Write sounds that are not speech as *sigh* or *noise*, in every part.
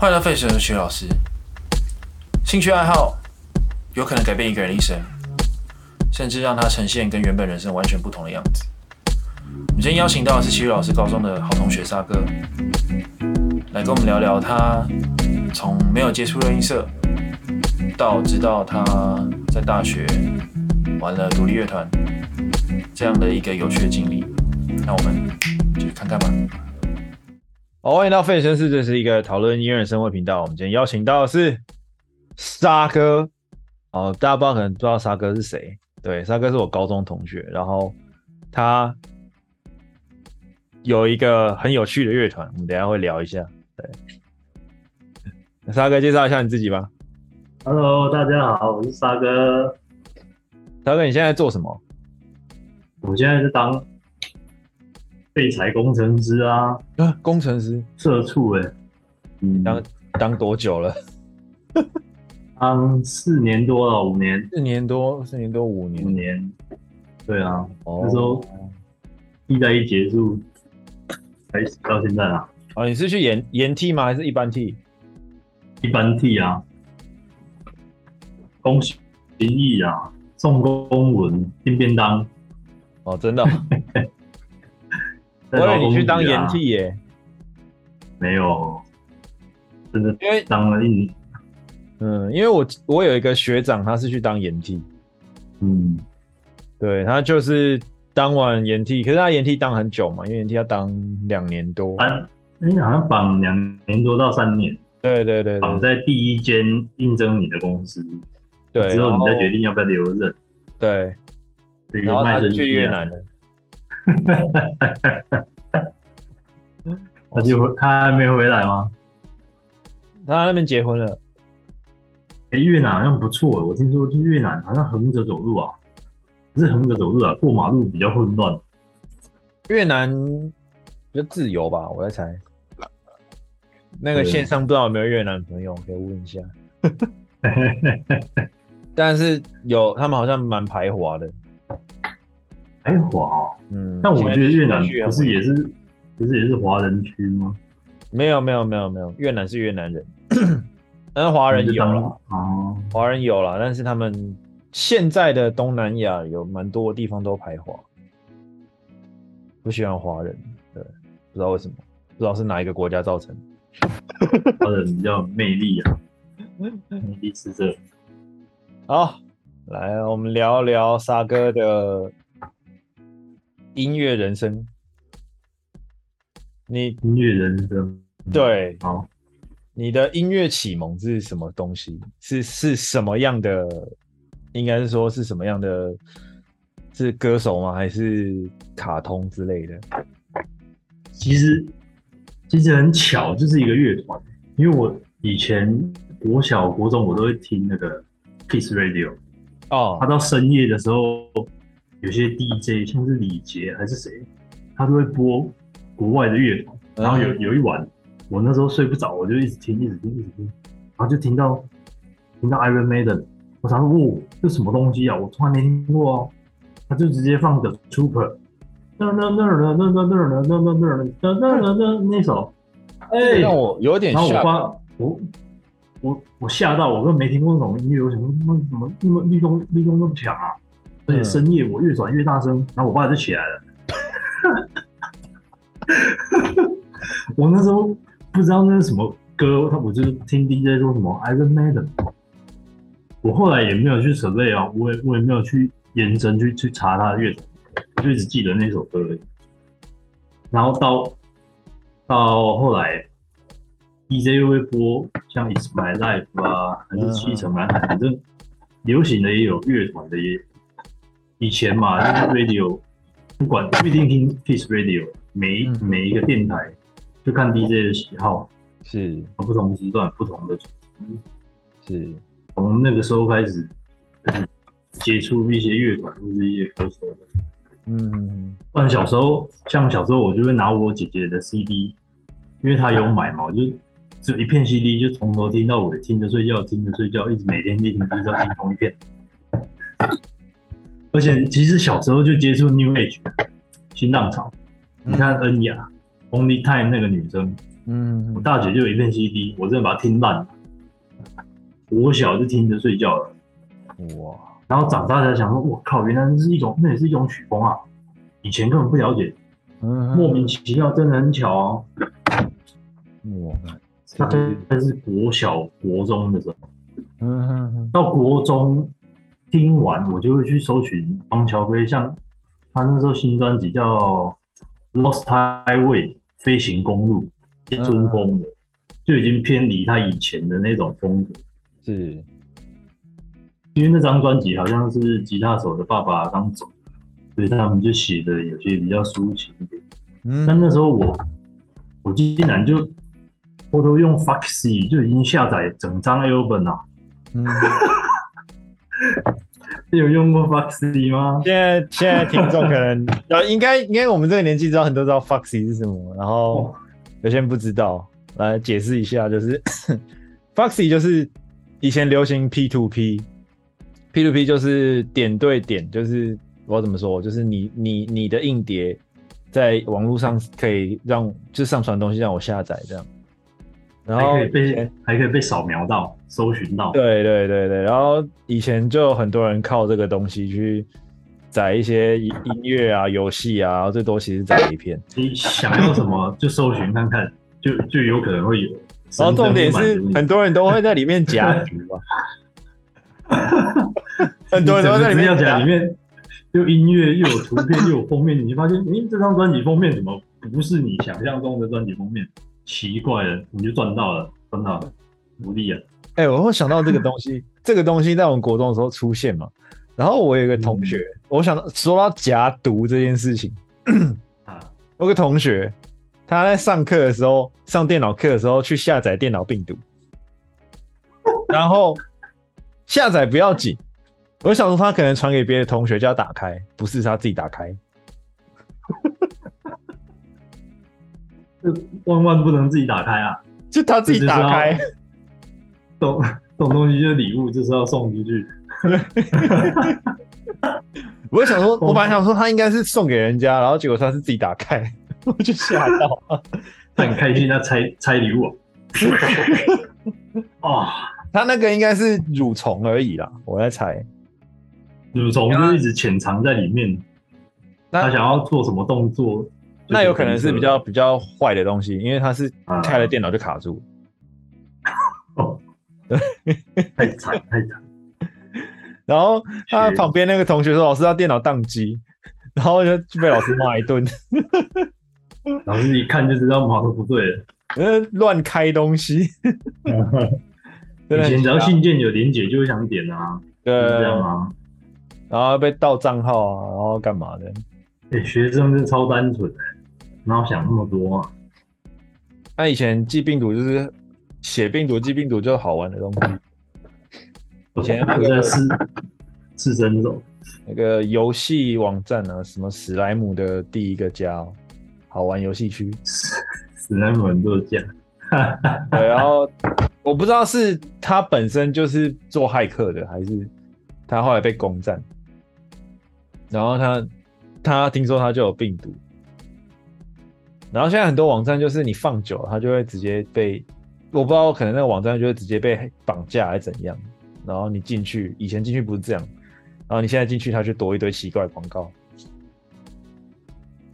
欢迎来费神的徐老师。兴趣爱好有可能改变一个人的一生，甚至让他呈现跟原本人生完全不同的样子。我们今天邀请到的是奇宇老师高中的好同学沙哥，来跟我们聊聊他从没有接触热音社，到直到他在大学玩了独立乐团这样的一个有趣的经历。那我们继续看看吧。好，欢迎到费城市，这是一个讨论音乐人生活频道。我们今天邀请到的是沙哥。哦，大家不知道，可能不知道沙哥是谁？对，沙哥是我高中同学，然后他有一个很有趣的乐团，我们等一下会聊一下。对，沙哥介绍一下你自己吧。Hello，大家好，我是沙哥。沙哥，你现在做什么？我现在是当废柴工程师啊。啊，工程师，社畜哎。嗯，当当多久了？当四年多了，五年。四年多，四年多，五年。五年。对啊，哦、那时候一代一结束，开始到现在啊。哦，你是去延延替吗？还是一般替？一般替啊。恭喜心意啊，送公文，订便当。哦，真的、哦。*laughs* 我以为你去当延替耶。没有，真的，因为当了一年。嗯，因为我我有一个学长，他是去当延替，嗯，对，他就是当完延替，可是他延替当很久嘛，因为延替要当两年多，啊，你，好像绑两年多到三年，对对对，绑在第一间应征你的公司，对，之后你再决定要不要留任，对，然后他就去越南了，*laughs* 他就他还没回来吗？他那边结婚了。哎、欸，越南好像不错。我听说去越南好像横着走路啊，不是横着走路啊，过马路比较混乱。越南比较自由吧，我在猜。那个线上不知道有没有越南朋友，可以问一下。*laughs* 但是有，他们好像蛮排华的。排华哦，嗯。但我觉得越南不是也是，不是也是华人区吗？没有，没有，没有，没有，越南是越南人。*clears throat* 但是华人有了，哦，华人有了，但是他们现在的东南亚有蛮多地方都排华，不喜欢华人，对，不知道为什么，不知道是哪一个国家造成。的，华人比较有魅力啊，*laughs* 魅力是这。好，来，我们聊聊沙哥的音乐人生，你音乐人生，对，好。你的音乐启蒙是什么东西？是是什么样的？应该是说是什么样的？是歌手吗？还是卡通之类的？其实其实很巧，就是一个乐团。因为我以前国小、国中我都会听那个 Kiss Radio 哦。他到深夜的时候，有些 DJ 像是李杰还是谁，他都会播国外的乐团。然后有有一晚。我那时候睡不着，我就一直听，一直听，一直听，然后就听到听到 Iron Maiden，我想说，哦，这什么东西啊？我从来没听过哦。他就直接放个 Trooper，那那那那那那那那那那那那那那那首，哎，让我有点吓。然后我发我我我吓到，我根本没听过那种音乐，我想说，怎么怎么那么律动律动那么强啊？而且深夜我越转越大声，然后我爸就起来了。*laughs* 我那时候。不知道那是什么歌，他我就是听 DJ 说什么 Iron Maiden，我后来也没有去 survey 啊，我也我也没有去延伸去去查他的乐团，我就一直记得那首歌而已。然后到到后来，DJ 又会播像 It's My Life 啊，还是七成男孩，反正流行的也有，乐团的也有。以前嘛，*laughs* 就是 radio 不管不一定听 Kiss Radio，每每一个电台。就看 DJ 的喜好，是不同时段不同的主题，是从那个时候开始接触一些乐团或者一些歌手的。嗯，不然小时候像小时候我就会拿我姐姐的 CD，因为她有买嘛，我就只有一片 CD，就从头听到尾，听着睡觉，听着睡觉，一直每天一听一直听同一片。而且其实小时候就接触 New Age 新浪潮，你看恩雅。Only Time 那个女生，嗯，我大姐就有一片 CD，我真的把它听烂了。我小就听着睡觉了，哇！然后长大才想说，我靠，原来那是一种，那也是一种曲风啊，以前根本不了解，嗯，莫名其妙，真的很巧哦。哇，大概是国小、国中的时候，嗯哼哼，到国中听完，我就会去搜寻方乔飞，像他那时候新专辑叫《Lost Highway》飞行公路，偏中风的，就已经偏离他以前的那种风格。是，因为那张专辑好像是吉他手的爸爸刚走，所以他们就写的有些比较抒情一点。嗯，但那时候我，我竟然就偷偷用 Foxy 就已经下载整张 album 了。嗯，你有用过 Foxy 吗？现在现在听众可能 *laughs* 呃应该应该我们这个年纪知道很多知道 Foxy 是什么，然后有些人不知道，来解释一下，就是 *coughs* Foxy 就是。以前流行 P to P，P to P 就是点对点，就是我怎么说，就是你你你的硬碟在网络上可以让就上传东西让我下载这样，然后还可以被还可以被扫描到搜寻到，对对对对，然后以前就有很多人靠这个东西去载一些音乐啊、游戏啊，最多其实载一片。你想要什么就搜寻看看，就就有可能会有。*laughs* 然后重点是，很多人都会在里面夹 *laughs* *laughs* 很多人都会在里面夹，里面又音乐又有图片又有封面，你发现，诶，这张专辑封面怎么不是你想象中的专辑封面？奇怪了，你就赚到了，赚到了，努力啊！哎、欸，我会想到这个东西，*laughs* 这个东西在我们国中的时候出现嘛。然后我有一个同学，嗯、我想到说到夹毒这件事情，我有个同学。他在上课的时候，上电脑课的时候去下载电脑病毒，然后下载不要紧，我想说他可能传给别的同学叫他打开，不是他自己打开，这万万不能自己打开啊！就他自己打开，懂懂东西就是礼物，就是要送出去。*laughs* 我想说，我本来想说他应该是送给人家，然后结果他是自己打开。我就吓到，他很开心，他拆拆礼物哦，*laughs* 他那个应该是蠕虫而已啦，我在猜，蠕虫就一直潜藏在里面，他想要做什么动作，那有可能是比较比较坏的东西，因为他是开了电脑就卡住，哦，*laughs* 太惨太惨，然后他旁边那个同学说：“老师，他电脑宕机。”然后就被老师骂一顿。*laughs* 老师一看就知道码头不对了，呃，乱开东西。*laughs* 以前只要信件有连结就会想点啊，对，这样啊。然后被盗账号啊，然后干嘛的？哎、欸，学生是超单纯的，哪有想那么多啊？那以前寄病毒就是写病毒、寄病毒就是好玩的东西。以前那个是是真的，那个游戏网站啊，什么史莱姆的第一个家哦。好玩游戏区，*laughs* 史莱姆很多家，对，然后我不知道是他本身就是做骇客的，还是他后来被攻占，然后他他听说他就有病毒，然后现在很多网站就是你放久了，它就会直接被，我不知道可能那个网站就会直接被绑架还是怎样，然后你进去，以前进去不是这样，然后你现在进去，它就多一堆奇怪广告。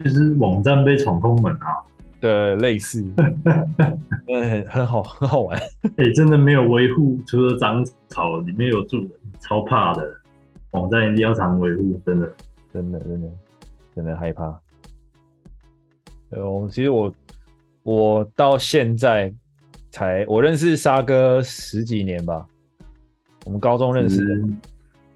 就是网站被闯空门啊，对，类似，*laughs* 很很好，很好玩。哎、欸，真的没有维护，除了长草，里面有住人，超怕的。网站一定要常维护，真的，真的，真的，真的害怕。呃，我其实我我到现在才我认识沙哥十几年吧，我们高中认识的，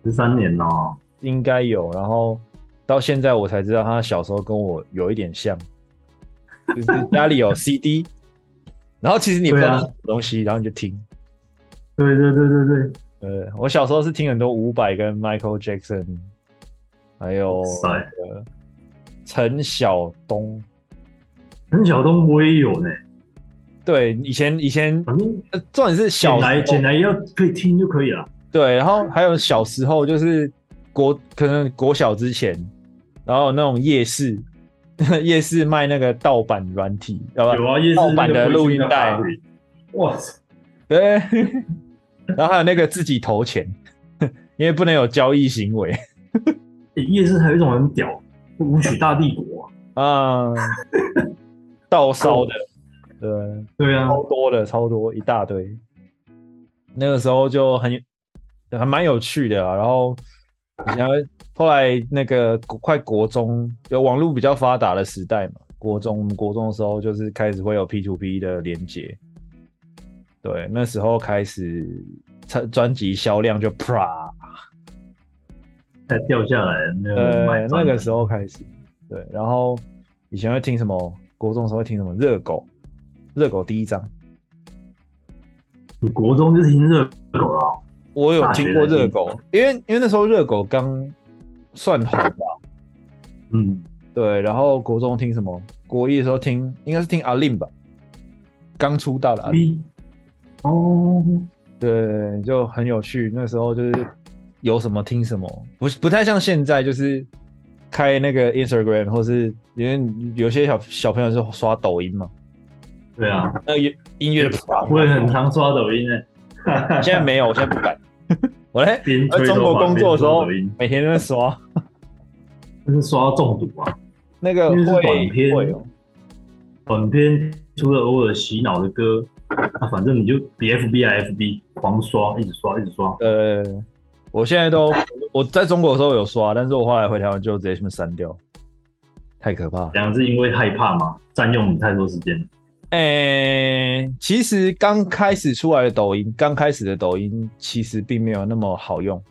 十三年哦，应该有，然后。到现在我才知道，他小时候跟我有一点像，就是家里有 *laughs* CD，然后其实你不知道什么东西，啊、然后你就听。对对对对对，呃，我小时候是听很多伍佰跟 Michael Jackson，还有陈晓东。陈晓东我也有呢。对，以前以前，反正重点是小来简来要可以听就可以了。对，然后还有小时候就是国可能国小之前。然后那种夜市 *laughs* 夜市卖那个盗版软体，有啊，夜市盗版的录音带，哇塞，对，*laughs* 然后还有那个自己投钱，*laughs* 因为不能有交易行为。欸、夜市还有一种很屌，舞曲大帝国啊，盗烧的，对。对啊，超多的，超多一大堆。那个时候就很还蛮有趣的啊，然后然后后来那个快国中有网络比较发达的时代嘛，国中国中的时候就是开始会有 P to P 的连接，对，那时候开始专专辑销量就啪，才掉下来，那个时候开始，对，然后以前会听什么，国中的时候会听什么热狗，热狗第一章。你国中就听热狗了？我有听过热狗，因为因为那时候热狗刚算红吧。嗯，对。然后国中听什么？国一的时候听，应该是听阿令吧，刚出道的阿令。哦，对，就很有趣。那时候就是有什么听什么，不不太像现在，就是开那个 Instagram，或是因为有些小小朋友是刷抖音嘛。对啊，那个音乐我也很常刷抖音诶。*laughs* 现在没有，我现在不敢。*laughs* 我在中国工作的时候，每天都在刷。那是刷到中毒啊！那个会短片，会哦。短片除了偶尔洗脑的歌，啊，反正你就 B F B I F B 狂刷，一直刷，一直刷。呃，我现在都我在中国的时候有刷，但是我后来回台湾就直接全部删掉，太可怕。两个是因为害怕嘛，占用你太多时间。诶、欸，其实刚开始出来的抖音，刚开始的抖音其实并没有那么好用。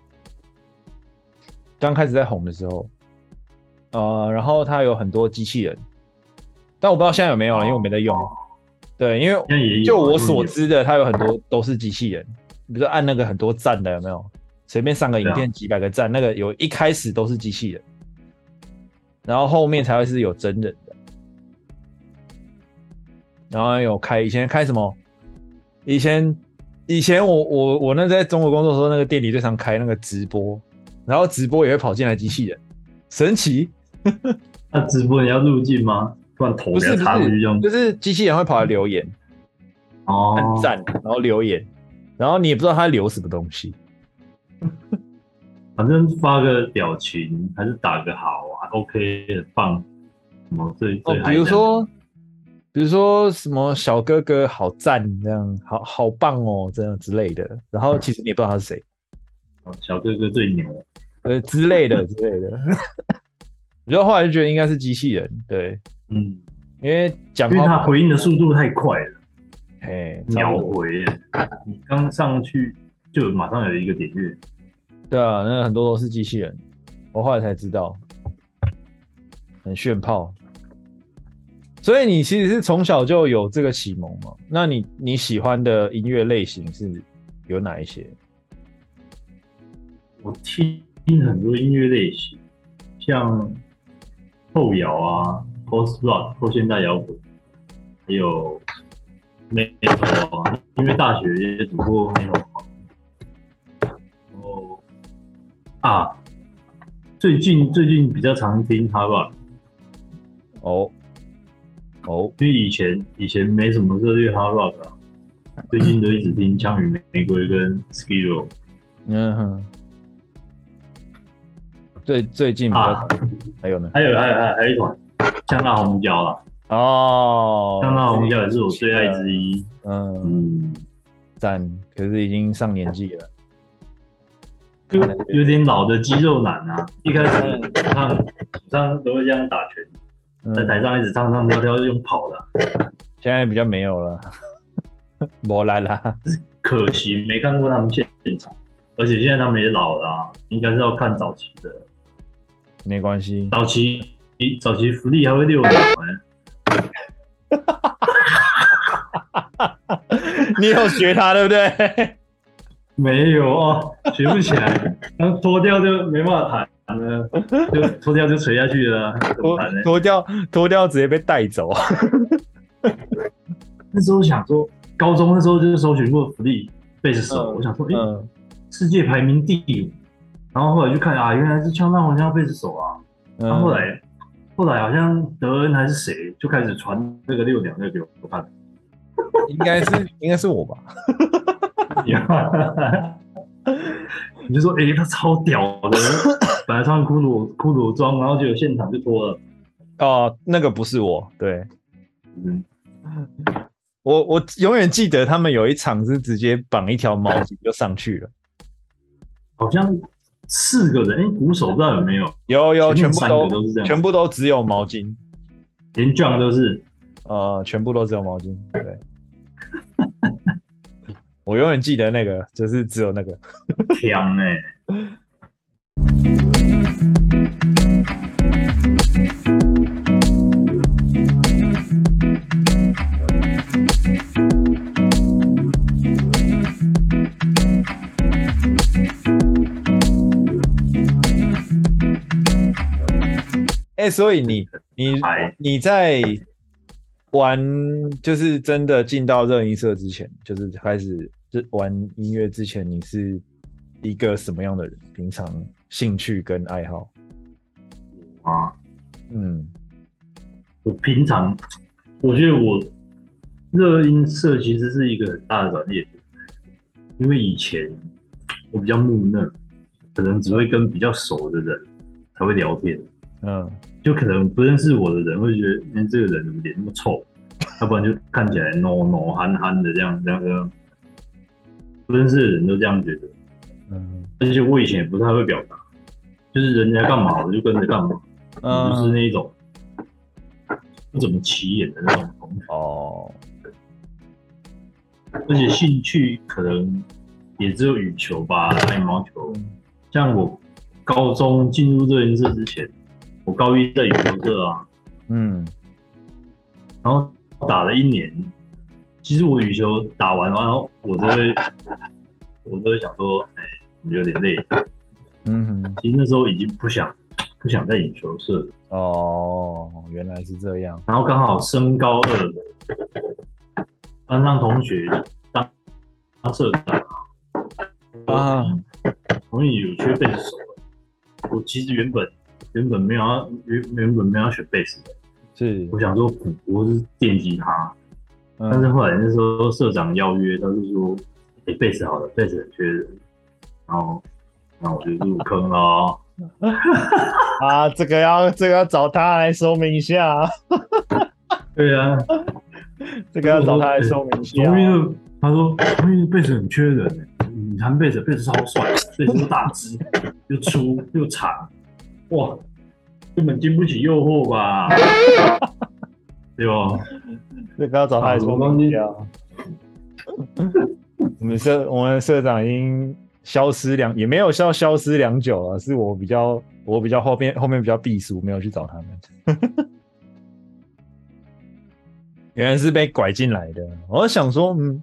刚开始在红的时候，呃，然后它有很多机器人，但我不知道现在有没有了，因为我没在用。对，因为就我所知的，它有很多都是机器人，比如说按那个很多赞的有没有？随便上个影片几百个赞，那个有一开始都是机器人，然后后面才会是有真人的。然后有开以前开什么？以前以前我我我那在中国工作的时候，那个店里最常开那个直播，然后直播也会跑进来机器人，神奇。*laughs* 那直播你要入镜吗？不然头不是不是用，就是机器人会跑来留言，哦，按赞，然后留言，然后你也不知道他留什么东西，*laughs* 反正发个表情还是打个好啊，OK，很棒。什么最最、哦、比如说。比如说什么小哥哥好赞这样，好好棒哦这样之类的，然后其实你也不知道他是谁，哦小哥哥最牛，呃之类的之类的，*laughs* *laughs* 然后后来就觉得应该是机器人，对，嗯，因为讲话，因为他回应的速度太快了，嘿，秒回，你刚上去就马上有一个点阅，对啊，那很多都是机器人，我后来才知道，很炫炮。所以你其实是从小就有这个启蒙嘛？那你你喜欢的音乐类型是有哪一些？我听很多音乐类型，像后摇啊、post rock、后现代摇滚，还有 metal 啊，因为大学也读过 metal。啊，最近最近比较常听 rock。哦。哦，因为以前以前没什么热烈 rock 啊，最近都一直听枪与玫瑰跟 Skid Row。嗯哼，最最近比较、啊、还有呢？还有还有还有还有一款香辣红椒啦。哦，香辣红椒也是我最爱之一。嗯嗯，赞，可是已经上年纪了，就有点老的肌肉男啊。一开始唱唱都会这样打拳。在台上一直唱唱跳跳，用跑的、啊。现在比较没有了，*laughs* 没来了。可惜没看过他们现场，而且现在他们也老了、啊，应该是要看早期的。没关系，早期早期福利还会溜两 *laughs* 你有学他对不对？没有哦，学不起来，然后脱掉就没办法弹了。就脱掉就垂下去了，脱脱掉脱掉直接被带走。那时候想说，高中那时候就是搜寻过福利贝斯手，我想说，哎、欸，世界排名第五。然后后来就看啊，原来是枪弹红椒贝斯手啊。然后后来后来好像德恩还是谁就开始传这个六两六给我看，*laughs* 应该是应该是我吧。*laughs* 你就说，哎、欸，他超屌的，*coughs* 本来穿骷髅骷髅装，然后就有现场就脱了。哦，那个不是我，对，嗯，我我永远记得他们有一场是直接绑一条毛巾就上去了，好像四个人，哎、欸，鼓手不知道有没有？有有，全部都，都是这样，全部都只有毛巾，连 John 都是，呃，全部都只有毛巾，对。*laughs* 我永远记得那个，就是只有那个强哎。哎、欸，所以你 *laughs* 你你在玩，就是真的进到热音社之前，就是开始。就玩音乐之前，你是一个什么样的人？平常兴趣跟爱好啊？嗯，我平常我觉得我热音社其实是一个很大的转变，因为以前我比较木讷，可能只会跟比较熟的人才会聊天。嗯，就可能不认识我的人会觉得，哎，这个人怎么脸那么臭？要不然就看起来 no no 憨憨的这样这样这样。不认识的人都这样觉得，嗯，而且我以前也不太会表达，就是人家干嘛 *laughs* 我就跟着干嘛，嗯，就是那种不怎么起眼的那种同学哦。而且兴趣可能也只有羽球吧，打羽毛球。像我高中进入这件事之前，我高一在羽球社啊，嗯，然后打了一年。其实我羽球打完，然后我都会，*laughs* 我都会想说，哎，有点累。嗯哼，其实那时候已经不想，不想在羽球社了。哦，原来是这样。然后刚好升高二，班上同学当当社长啊，所以有缺贝斯手。我其实原本原本没有要原原本没有要选贝斯的，是我想说补我是电吉他。但是后来那时候社长邀约，他就说：“哎，贝斯好了，贝斯很缺人。”然后，那我就入坑了。*laughs* 啊，这个要这个要找他来说明一下。对啊，这个要找他来说明一下。因为他说，因为贝斯很缺人，你弹贝斯，贝斯超帅，贝斯大只，又粗又长，哇，根本经不起诱惑吧？*laughs* 对吧？这个要找他来说明一下。我们 *laughs* 社我们社长已经消失良，也没有消消失良久了。是我比较我比较后面后面比较避俗，没有去找他们。*laughs* 原来是被拐进来的。我想说，嗯，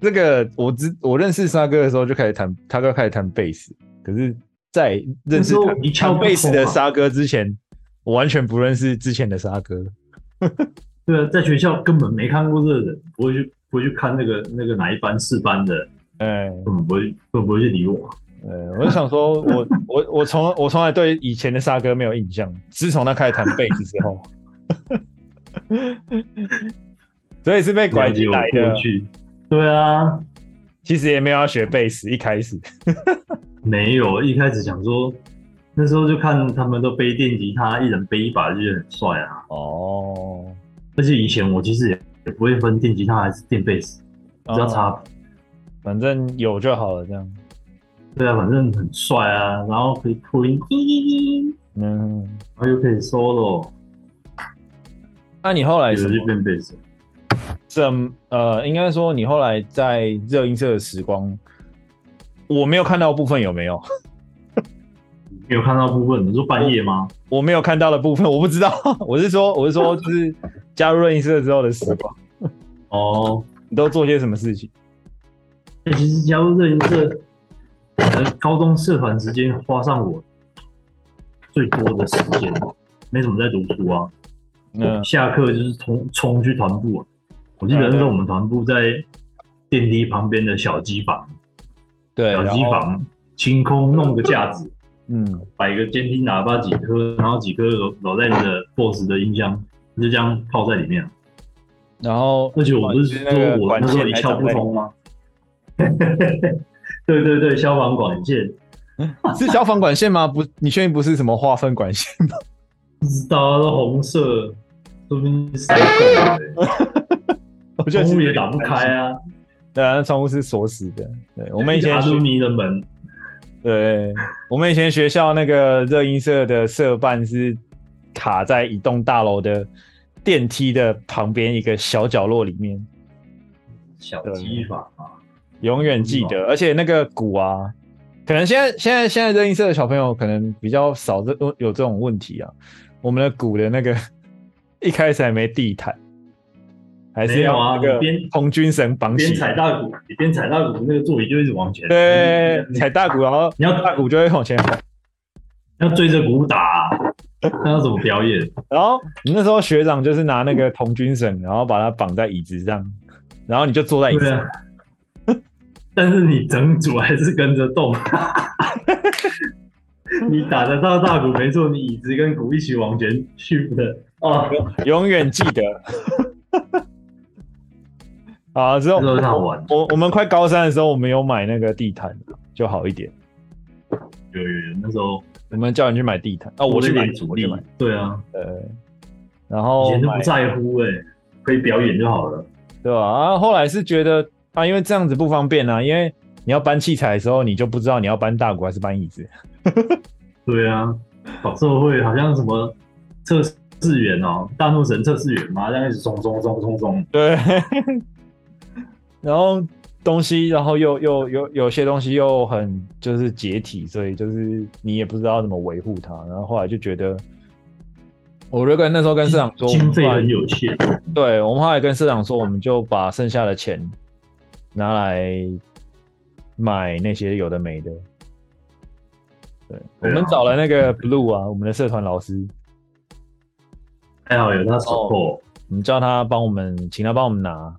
这个我知我认识沙哥的时候就开始弹，他哥开始弹贝斯。可是，在认识弹贝斯的沙哥之前，我完全不认识之前的沙哥。对啊，在学校根本没看过这个人，不会去不会去看那个那个哪一班四班的，哎，根本不会根本不会去理我。呃，我就想说，我我我从我从来对以前的沙哥没有印象，自从他开始弹贝斯之后，所以是被拐进来的。对啊，其实也没有要学贝斯，一开始没有，一开始想说。那时候就看他们都背电吉他，一人背一把，就觉得很帅啊。哦，而且以前我其实也不会分电吉他还是电贝斯，只要差别，反正有就好了。这样。对啊，反正很帅啊，然后可以破音，嗯，然后又可以 solo。那你后来是变贝斯？怎呃，应该说你后来在热音社的时光，我没有看到部分有没有？*laughs* 没有看到部分，你说半夜吗？我，我没有看到的部分，我不知道。*laughs* 我是说，我是说，就是加入热音社之后的时光。哦，你 *laughs* 都做些什么事情？其实加入热音社，高中社团时间花上我最多的时间，没怎么在读书啊。嗯，下课就是冲冲去团部啊。我记得那时候我们团部在电梯旁边的小机房，对，小机房清空，弄个架子。嗯，摆个监听喇叭几颗，然后几颗老老赖的 BOSS 的音箱，就这样泡在里面。然后，而且我不是说我那时候一窍不通吗？*laughs* 对对对，消防管线 *laughs* 是消防管线吗？不，你确定不是什么化粪管线吗？不知道，都红色，说不定是塞够的。*laughs* 我觉得窗户也打不开啊。对啊，那窗户是锁死的。对，我们以前阿鲁米的门。对，我们以前学校那个热音社的社办是卡在一栋大楼的电梯的旁边一个小角落里面。小机房啊，永远记得。而且那个鼓啊，可能现在现在现在热音社的小朋友可能比较少这有这种问题啊。我们的鼓的那个 *laughs* 一开始还没地毯。还是要那个红军绳绑起，边踩大鼓，你边踩大鼓，那个座椅就一直往前。对，踩大鼓，然后你要大鼓就会往前跑，要追着鼓打，*laughs* 那要怎么表演？*laughs* 然后你那时候学长就是拿那个童军绳，然后把它绑在椅子上，然后你就坐在椅子上。*laughs* 但是你整组还是跟着动，你打得到大鼓没错，你椅子跟鼓一起往前去的哦，永远记得。啊，之后我我们快高三的时候，我们有买那个地毯，就好一点。有有有，那时候我们叫你去买地毯，啊，我去买主力。对啊，呃，然后以前都不在乎哎，可以表演就好了，对吧？啊，后来是觉得啊，因为这样子不方便啊，因为你要搬器材的时候，你就不知道你要搬大鼓还是搬椅子。*laughs* 对啊，搞社会好像什么测试员哦，大怒神测试员嘛，这样一直冲冲冲冲冲，对。*laughs* 然后东西，然后又又有有些东西又很就是解体，所以就是你也不知道怎么维护它。然后后来就觉得，我就跟那时候跟社长说，经费很有限。对，我们后来跟社长说，我们就把剩下的钱拿来买那些有的没的。对，我们找了那个 Blue 啊，我们的社团老师，还好有他 support，我们叫他帮我们，请他帮我们拿。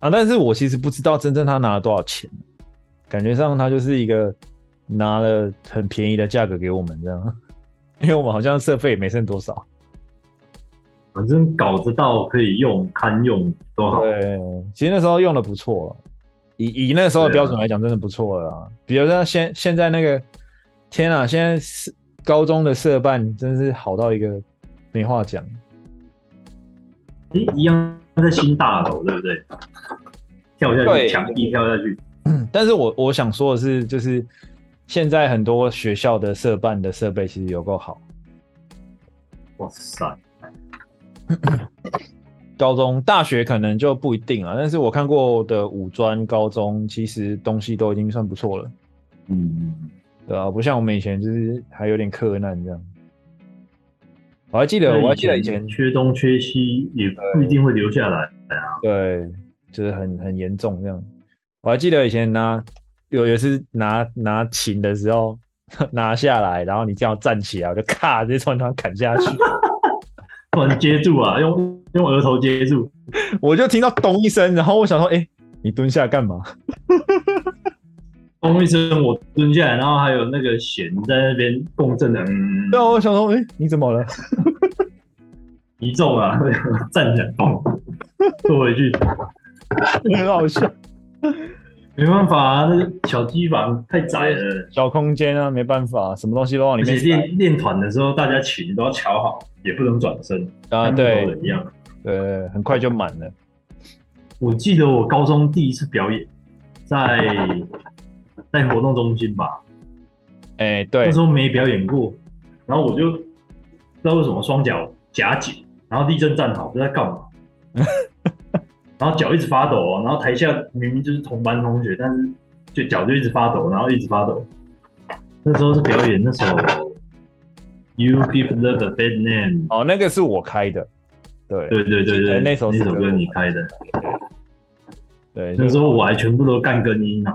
啊！但是我其实不知道真正他拿了多少钱，感觉上他就是一个拿了很便宜的价格给我们这样，因为我们好像社费也没剩多少，反正搞得到可以用堪用都好。对，其实那时候用的不错，以以那时候的标准来讲，真的不错了。啊、比如说现现在那个，天啊！现在是高中的社办真是好到一个没话讲。诶，一样。在新大楼，对不对？跳下去，墙壁跳下去。嗯，但是我我想说的是，就是现在很多学校的社办的设备其实有够好。哇塞！*coughs* 高中、大学可能就不一定了，但是我看过的五专高中，其实东西都已经算不错了。嗯，对啊，不像我们以前就是还有点克难这样。我还记得，我还记得以前缺东缺西也不一定会留下来啊。对，就是很很严重这样。我还记得以前拿有一次拿拿琴的时候 *laughs* 拿下来，然后你这样站起来，我就咔直接从他砍下去，*laughs* 突然接住啊，用用额头接住，*laughs* 我就听到咚一声，然后我想说，哎、欸，你蹲下干嘛？咚一声，我蹲下来，然后还有那个弦在那边共振的。嗯，对，我想说，哎、欸，你怎么了？*laughs* 一重啊，站起来，咚，坐回去，*laughs* 很好笑。没办法啊，那个小机房太窄了，小空间啊，没办法，什么东西都往里面。练练团的时候，大家琴都要瞧好，也不能转身啊，对，一样，对，很快就满了。我记得我高中第一次表演，在。在活动中心吧，哎、欸，对，那时候没表演过，然后我就不知道为什么双脚夹紧，然后立正站好，不知道在干嘛，*laughs* 然后脚一直发抖哦，然后台下明明就是同班同学，但是就脚就一直发抖，然后一直发抖。那时候是表演那首《You Give Love a Bad Name》，哦，那个是我开的，对，对对对对，那首那首歌你开的，对，那时候我还全部都干跟音呢。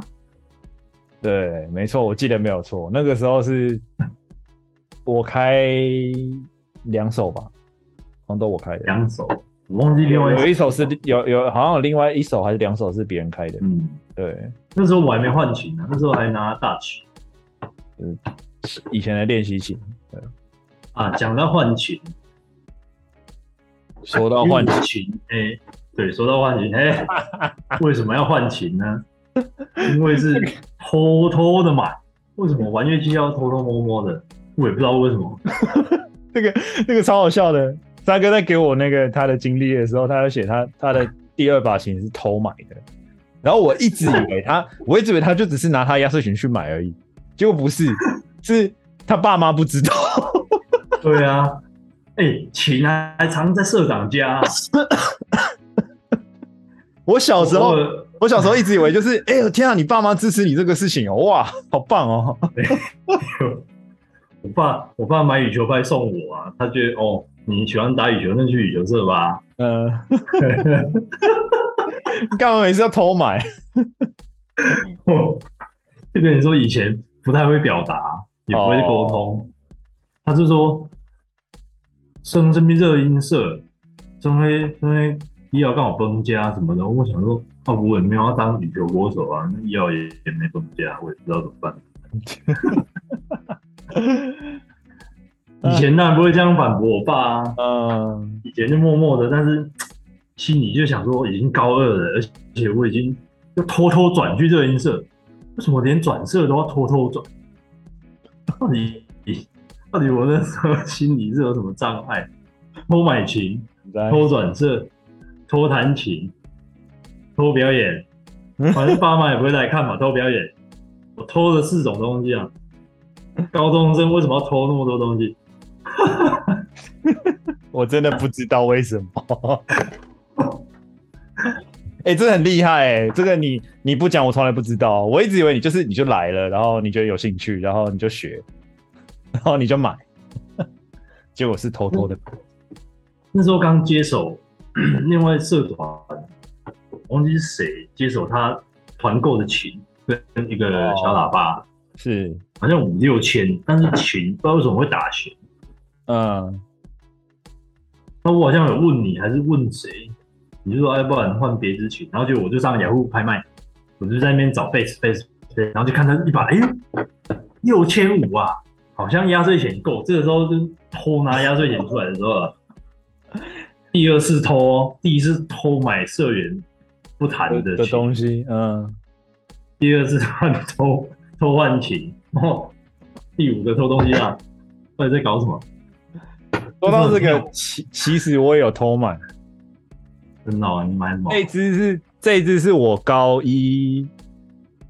对，没错，我记得没有错。那个时候是我开两首吧，好像都我开的两首，我忘记另外有一首是有有好像有另外一首还是两首是别人开的。嗯，对，那时候我还没换琴呢，那时候还拿大琴。嗯，以前的练习琴。对啊，讲到换琴，说到换琴，哎、欸，对，说到换琴，哎、欸，*laughs* 为什么要换琴呢？因为是偷偷的买。为什么玩乐器要偷偷摸摸的？我也不知道为什么。*laughs* 那个那个超好笑的，三哥在给我那个他的经历的时候，他要写他他的第二把琴是偷买的，然后我一直以为他，*laughs* 我一直以为他就只是拿他压岁钱去买而已，结果不是，是他爸妈不知道。对啊，哎、欸，琴还藏在社长家。*laughs* 我小时候我，小时候一直以为就是，哎、欸、呦天啊，你爸妈支持你这个事情哦，哇，好棒哦。*laughs* 我爸，我爸买羽球拍送我啊，他觉得哦，你喜欢打羽球，那去羽球社吧。嗯、呃，*laughs* 干嘛每次要偷买？*laughs* 就跟你说，以前不太会表达，也不会沟通。哦、他是说，生这边热音社，生黑生黑医药刚好崩家什么的。我想说，啊，我也没有要当羽球国手啊，那医药也也没崩家，我也不知道怎么办。*laughs* 以前当然不会这样反驳我爸啊，嗯，以前就默默的，但是心里就想说，已经高二了，而且我已经就偷偷转去热音社，为什么连转社都要偷偷转？到底到底我那时候心里是有什么障碍？偷买琴、偷转社、偷弹琴、偷表演，反正爸妈也不会来看嘛，偷表演，我偷了四种东西啊。高中生为什么要偷那么多东西？*laughs* 我真的不知道为什么。哎、*laughs* 欸，这很厉害哎、欸！这个你你不讲，我从来不知道。我一直以为你就是你就来了，然后你觉得有兴趣，然后你就学，然后你就买。*laughs* 结果是偷偷的。那时候刚接手 *clears throat* 另外社团，忘记是谁接手他团购的琴跟一个小喇叭。哦是，好像五六千，但是琴不知道为什么会打弦。嗯，那我好像有问你，还是问谁？你就说哎，不然换别支琴。然后就我就上雅虎拍卖，我就在那边找贝斯贝斯，然后就看他一把，哎呦，六千五啊，好像压岁钱够。这个时候就偷拿压岁钱出来的时候了。第二次偷，第一次偷买社员不谈的，的东西，嗯，第二次换偷。偷换琴，然后第五个偷东西啊！到底在搞什么？说到这个，*laughs* 其其实我也有偷买。真的？你买什么？这支是这一支是我高一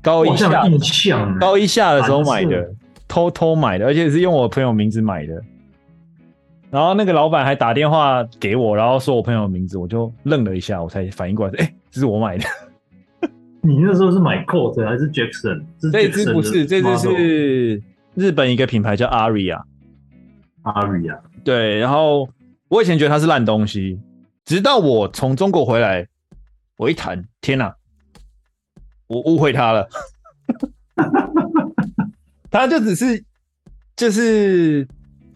高一下印象高一下的时候买的，偷偷买的，而且是用我朋友名字买的。然后那个老板还打电话给我，然后说我朋友的名字，我就愣了一下，我才反应过来，哎、欸，这是我买的。你那时候是买 Colt 还是 Jackson？这只不是，这只是日本一个品牌叫 Aria。Aria。对，然后我以前觉得它是烂东西，直到我从中国回来，我一弹，天哪，我误会它了。*laughs* 它就只是，就是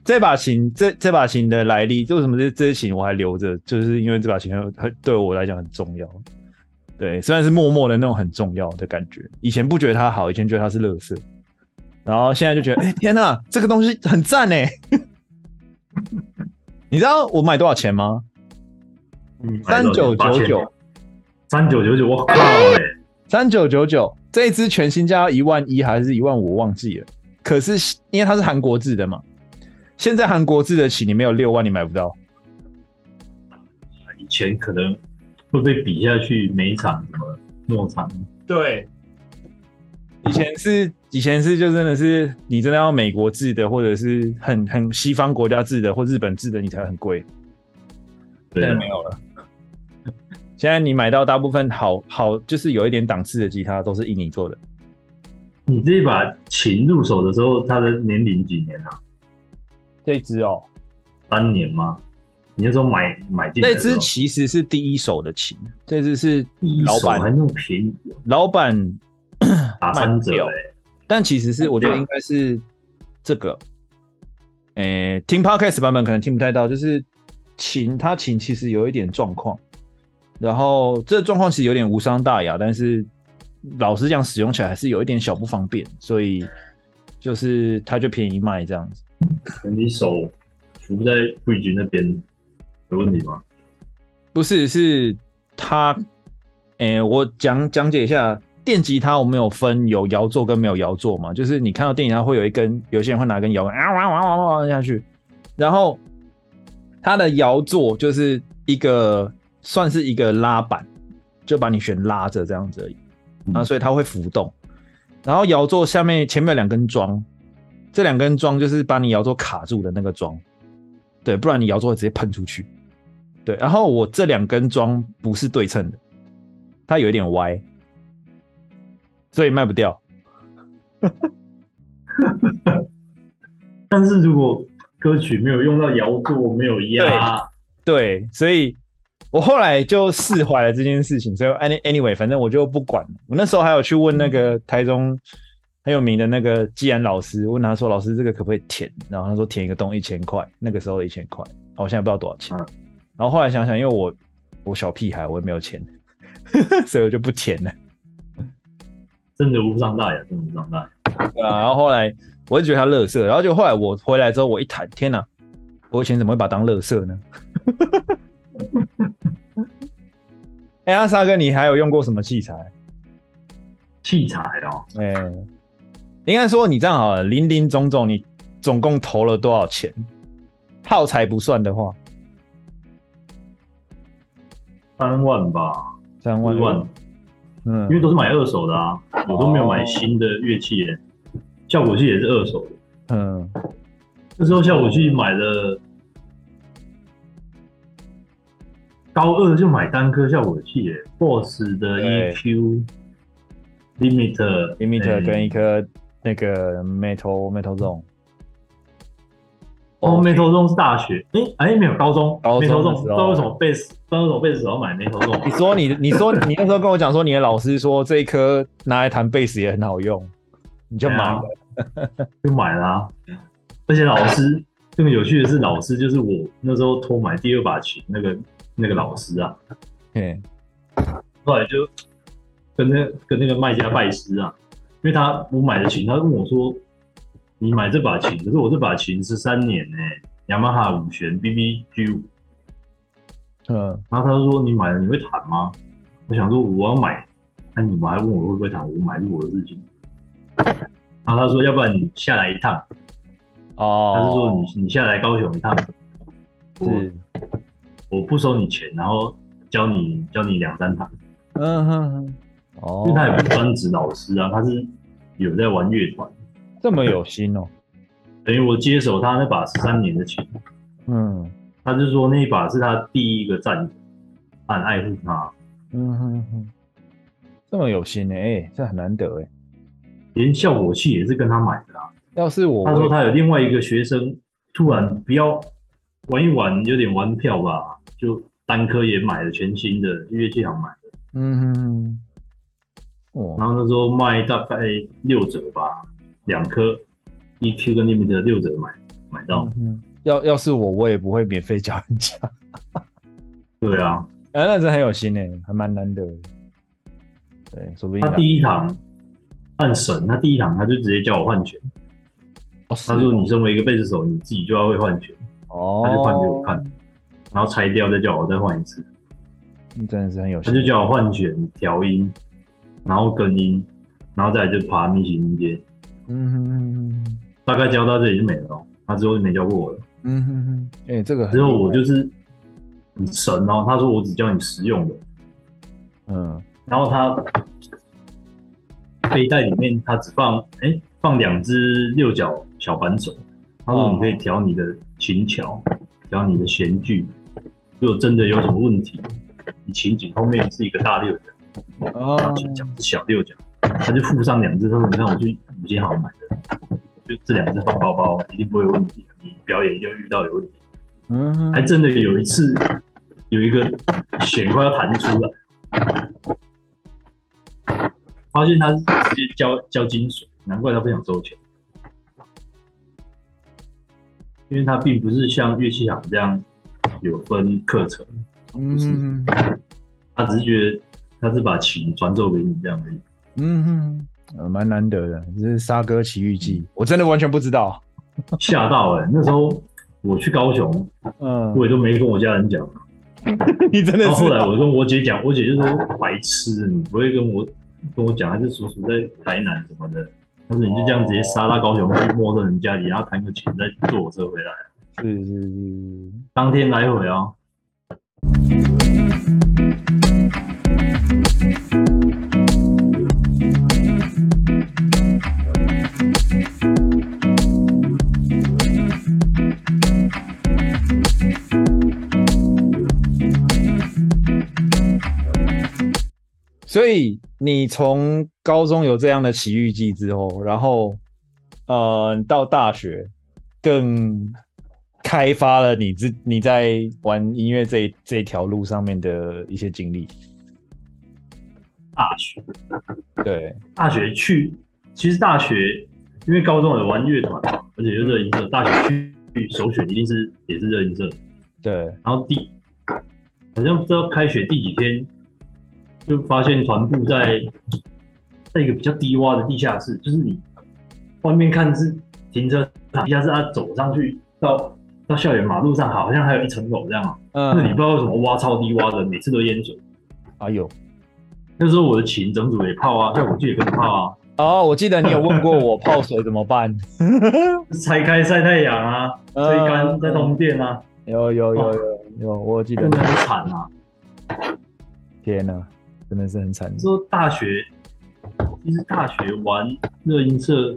这把琴，这这把琴的来历，为什么这这些琴我还留着？就是因为这把琴很很对我来讲很重要。对，虽然是默默的那种很重要的感觉，以前不觉得它好，以前觉得它是垃圾，然后现在就觉得，哎、欸，天哪，这个东西很赞哎！*laughs* 你知道我买多少钱吗？三九九九，三九九九，我靠哎！三九九九，这一支全新价要一万一还是一万五，我忘记了。可是因为它是韩国制的嘛，现在韩国制的琴你没有六万你买不到。以前可能。会被比下去，每一场什么末场？对，以前是以前是就真的是你真的要美国制的，或者是很很西方国家制的，或日本制的，你才很贵。现在没有了，现在你买到大部分好好就是有一点档次的吉他都是印尼做的。你这一把琴入手的时候，它的年龄几年啊？这只哦，三年吗？你那时候买买进来，这支其实是第一手的琴，这只是老板还那么便宜，老板打三折，但其实是我觉得应该是这个，诶、欸，听 Podcast 版本可能听不太到，就是琴它琴其实有一点状况，然后这状况其实有点无伤大雅，但是老实讲使用起来还是有一点小不方便，所以就是它就便宜卖这样子。你手扶在 bridge 那边有问题吗？不是，是他，哎、欸，我讲讲解一下，电吉他我们有分有摇座跟没有摇座嘛，就是你看到电吉他会有一根，有些人会拿根摇杆啊哇哇哇哇下去，然后它的摇座就是一个算是一个拉板，就把你弦拉着这样子而已，啊，所以它会浮动，然后摇座下面前面有两根桩，这两根桩就是把你摇座卡住的那个桩，对，不然你摇座会直接喷出去。对，然后我这两根桩不是对称的，它有一点歪，所以卖不掉。*laughs* 但是如果歌曲没有用到摇座，没有压，对，所以我后来就释怀了这件事情。所以 any anyway，反正我就不管。我那时候还有去问那个台中很有名的那个季安老师，问他说：“老师，这个可不可以填？”然后他说：“填一个洞一千块。”那个时候的一千块，我现在不知道多少钱。嗯然后后来想想，因为我我小屁孩，我也没有钱，*laughs* 所以我就不填了。真的无上大雅，真的无上大雅。对啊，然后后来我就觉得他乐色，然后就后来我回来之后，我一谈，天哪，我以前怎么会把它当乐色呢？*laughs* 哎，阿沙哥，你还有用过什么器材？器材哦，哎，应该说你这样好了，林林总总，你总共投了多少钱？耗材不算的话。三万吧，三万。万，嗯，因为都是买二手的啊，我都没有买新的乐器耶，效果器也是二手的，嗯，那时候效果器买的，高二就买单颗效果器耶，Boss 的 EQ Limiter Limiter 跟一颗那个 Metal Metal Zone。哦，眉头中是大学，哎、欸、哎、欸、没有高中，眉头中不知道为什么贝斯，不知道为什么贝斯要买眉头中。你说你你说你那时候跟我讲说你的老师说这一颗拿来弹贝斯也很好用，你就买了，啊、就买了、啊。而且老师更有趣的是，老师就是我那时候偷买第二把琴那个那个老师啊，嗯，后来就跟那跟那个卖家拜师啊，因为他我买的琴，他跟我说。你买这把琴，可是我这把琴是三年呢、欸，雅马哈五弦 B B G 五，嗯，然后他就说你买了你会弹吗？我想说我要买，那你们还问我会不会弹？我买是我的事情。然后他说要不然你下来一趟，哦，他是说你你下来高雄一趟，是，我不收你钱，然后教你教你两三堂，嗯哼哼，哦，因为他也不是专职老师啊，他是有在玩乐团。这么有心哦，*laughs* 等于我接手他那把十三年的琴，嗯，他就说那一把是他第一个战友，很爱护他，嗯哼哼，这么有心呢，哎、欸，这很难得哎，连效果器也是跟他买的啊。要是我，他说他有另外一个学生，突然不要玩一玩，有点玩票吧，就单科也买了全新的乐器行买的，嗯哼哼，哦，然后那时候卖大概六折吧。两颗 EQ 跟 Limiter 六折买买到，嗯，要要是我，我也不会免费教人家。对啊，哎、*laughs* 啊，那真很有心诶，还蛮难得。对，说不定他第一堂换神，他第一堂他就直接叫我换拳。哦、他说：“你身为一个贝斯手，你自己就要会换拳。”哦，他就换给我看，然后拆掉再叫我再换一次。真的是很有心。他就叫我换拳、调音，然后根音，然后再来就爬密集音阶。嗯哼哼哼，大概教到这里就没了，他之后就没教过我了。嗯哼哼，哎、欸，这个之后我就是很神哦，他说我只教你实用的。嗯，然后他背带里面他只放哎、欸、放两只六角小扳手，他说你可以调你的琴桥，调你的弦距，如果真的有什么问题，你琴颈后面是一个大六角，哦，小六角。他就附上两只，他说：“你看，我去五金行买的，就这两只放包包，一定不会有问题。你表演就遇到有问题。”嗯，还真的有一次，有一个弦快要弹出来，发现他是直接交交金属，难怪他不想收钱，因为他并不是像乐器行这样有分课程，不是，他只是觉得他是把琴传授给你这样而已。嗯哼，呃，蛮难得的，这是沙哥奇遇记，我真的完全不知道，*laughs* 吓到哎、欸！那时候我去高雄，嗯，我也都没跟我家人讲。*laughs* 你真的是？后来我跟我姐讲，我姐就说白痴，你不会跟我跟我讲，还是叔叔在台南什么的。但是你就这样直接杀到高雄去，陌生人家里，然后谈个钱，再坐火车回来。是是是，当天来回哦。所以你从高中有这样的奇遇记之后，然后呃到大学更开发了你自你在玩音乐这这一条路上面的一些经历。大学，对，大学去，其实大学因为高中有玩乐团嘛，而且又热音社，大学去首选一定是也是热音社。对，然后第好像不知道开学第几天。就发现团部在在一个比较低洼的地下室，就是你外面看是停车场，地下室，啊走上去到到校园马路上，好像还有一层楼这样。嗯，那你不知道为什么挖超低洼的，每次都淹水。哎呦，那时候我的琴整组也泡啊，效果器也跟着泡啊。哦，我记得你有问过我泡水怎么办？*laughs* 拆开晒太阳啊，吹干再通电啊。有有有有有，我记得。真的很惨啊！天哪！真的是很惨。说大学，其实大学玩热音社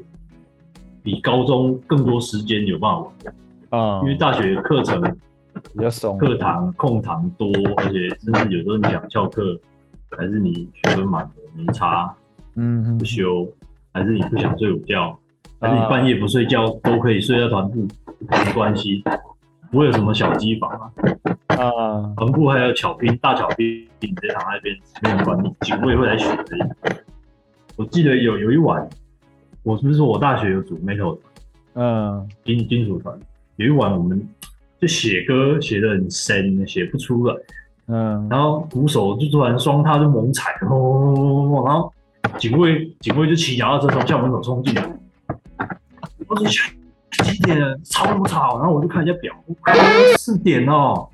比高中更多时间有办法玩。啊，因为大学课程比较松，课堂空堂多，而且甚至有时候你想翘课，还是你学分满了没差，嗯，不修，还是你不想睡午觉，还是你半夜不睡觉都可以睡在团部，没关系，不会有什么小机房啊。啊，团部还有巧拼，大巧拼直接躺在那边，没人管你，警卫会来巡的。我记得有有一晚，我是不是说我大学有组 metal 团，嗯，金金属团，有一晚我们就写歌写的很深，写不出来，嗯，然后鼓手就突然双踏就猛踩，然后警卫警卫就骑脚踏车从校门口冲进来，我说几点了？吵不吵？然后我就看一下表，四点哦。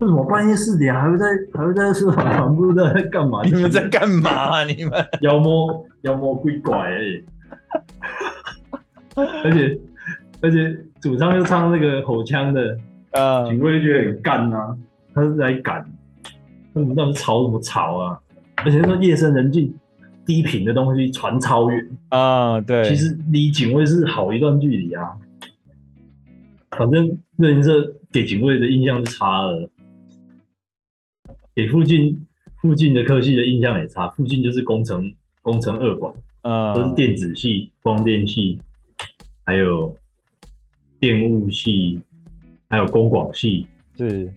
为什么半夜四点还会在还会在社团团部在干嘛？你们在干嘛啊？*laughs* 你们妖魔妖魔鬼怪而已。*laughs* 而且而且主唱又唱那个吼腔的，呃，警卫就觉得很干啊，他是在赶，他们到底吵什么吵啊？而且说夜深人静，低频的东西传超远啊，对，其实离警卫是好一段距离啊。反正热音社给警卫的印象是差了。给附近附近的科系的印象也差，附近就是工程工程二馆，啊，都是电子系、光电系，还有电务系，还有工广系，对，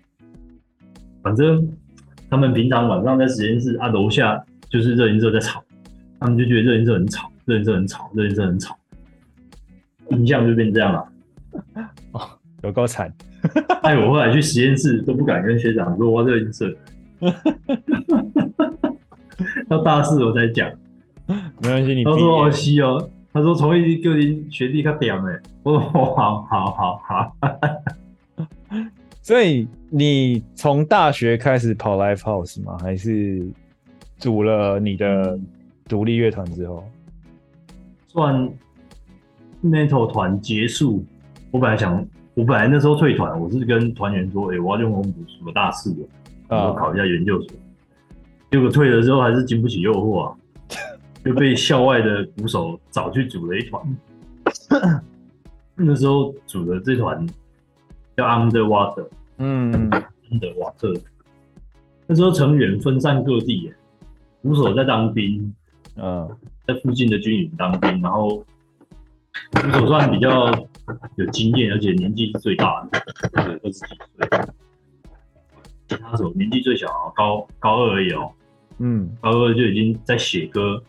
反正他们平常晚上在实验室啊，楼下就是热音社在吵，他们就觉得热音社很吵，热音社很吵，热音社很吵，印象就变这样了。*laughs* 哦，有够惨！*laughs* 哎，我后来去实验室都不敢跟学长说我热音社。*laughs* 到大四我再讲，没关系，你他说哦西哦，他说从一就已学弟他点哎，我说好好好好，好。*laughs* 所以你从大学开始跑 live house 吗？还是组了你的独立乐团之后？算 metal 团结束，我本来想，我本来那时候退团，我是跟团员说，哎、欸，我要用功读书，大四了。我考一下研究所，结果退了之后还是经不起诱惑啊，就被校外的鼓手找去组了一团。那时候组的这团叫 Underwater，嗯，Underwater。那时候成员分散各地，鼓手在当兵，嗯，在附近的军营当兵，然后鼓手算比较有经验，而且年纪是最大的，对，二十几岁。吉他手年纪最小，高高二而已哦。嗯，高二就已经在写歌，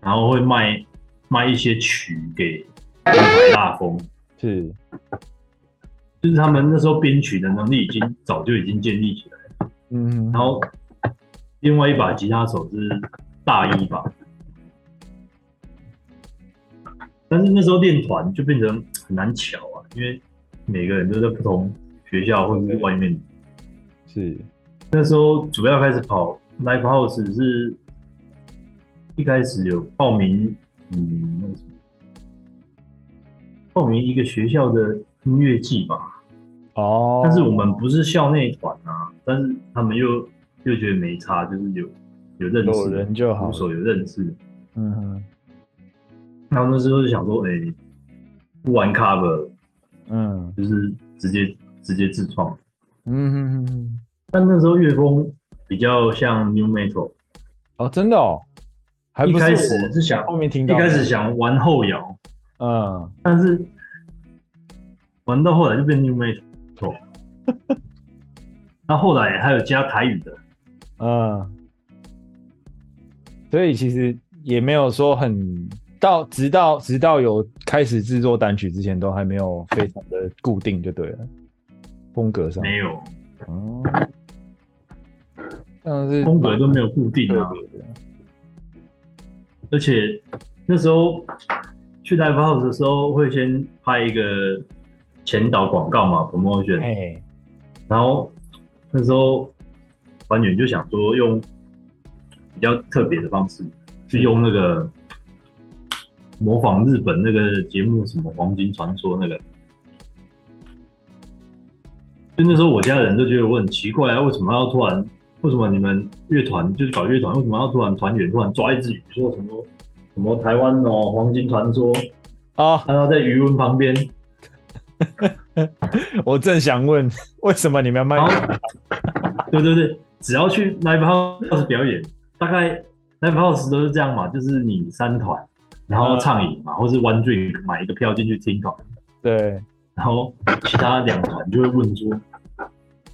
然后会卖卖一些曲给台大风。是，就是他们那时候编曲的能力已经早就已经建立起来了。嗯，然后另外一把吉他手是大一吧，但是那时候练团就变成很难巧啊，因为每个人都在不同学校或者是外面。是那时候主要开始跑 live house 是一开始有报名，嗯，那个什么，报名一个学校的音乐季吧。哦。但是我们不是校内团啊，但是他们又又觉得没差，就是有有认识，有人就好，有认识。嗯哼。然后那时候就想说，哎、欸，不玩 cover，嗯，就是直接直接自创。嗯哼哼哼。但那时候乐风比较像 new metal。哦，真的哦。还不是一开始是想后面听到，一开始想玩后摇，嗯，但是玩到后来就变 new metal。*laughs* 那后来还有加台语的，嗯，所以其实也没有说很。到直到直到有开始制作单曲之前，都还没有非常的固定，就对了。风格上没有，哦，风格都没有固定啊。而且那时候去 live house 的时候，会先拍一个前导广告嘛，promotion。哎，然后那时候团员就想说，用比较特别的方式，去用那个。模仿日本那个节目，什么《黄金传说》那个，就那时候我家人都觉得我很奇怪啊，为什么要突然？为什么你们乐团就是搞乐团，为什么要突然团员突然抓一只鱼，说什么什么台湾哦《黄金传说》啊？然后在鱼塭旁边，*laughs* 我正想问，为什么你们要卖？对对对，只要去 live house 表演，大概 live house 都是这样嘛，就是你三团。然后畅饮嘛，或是 One Drink 买一个票进去听团，对。然后其他两团就会问说：“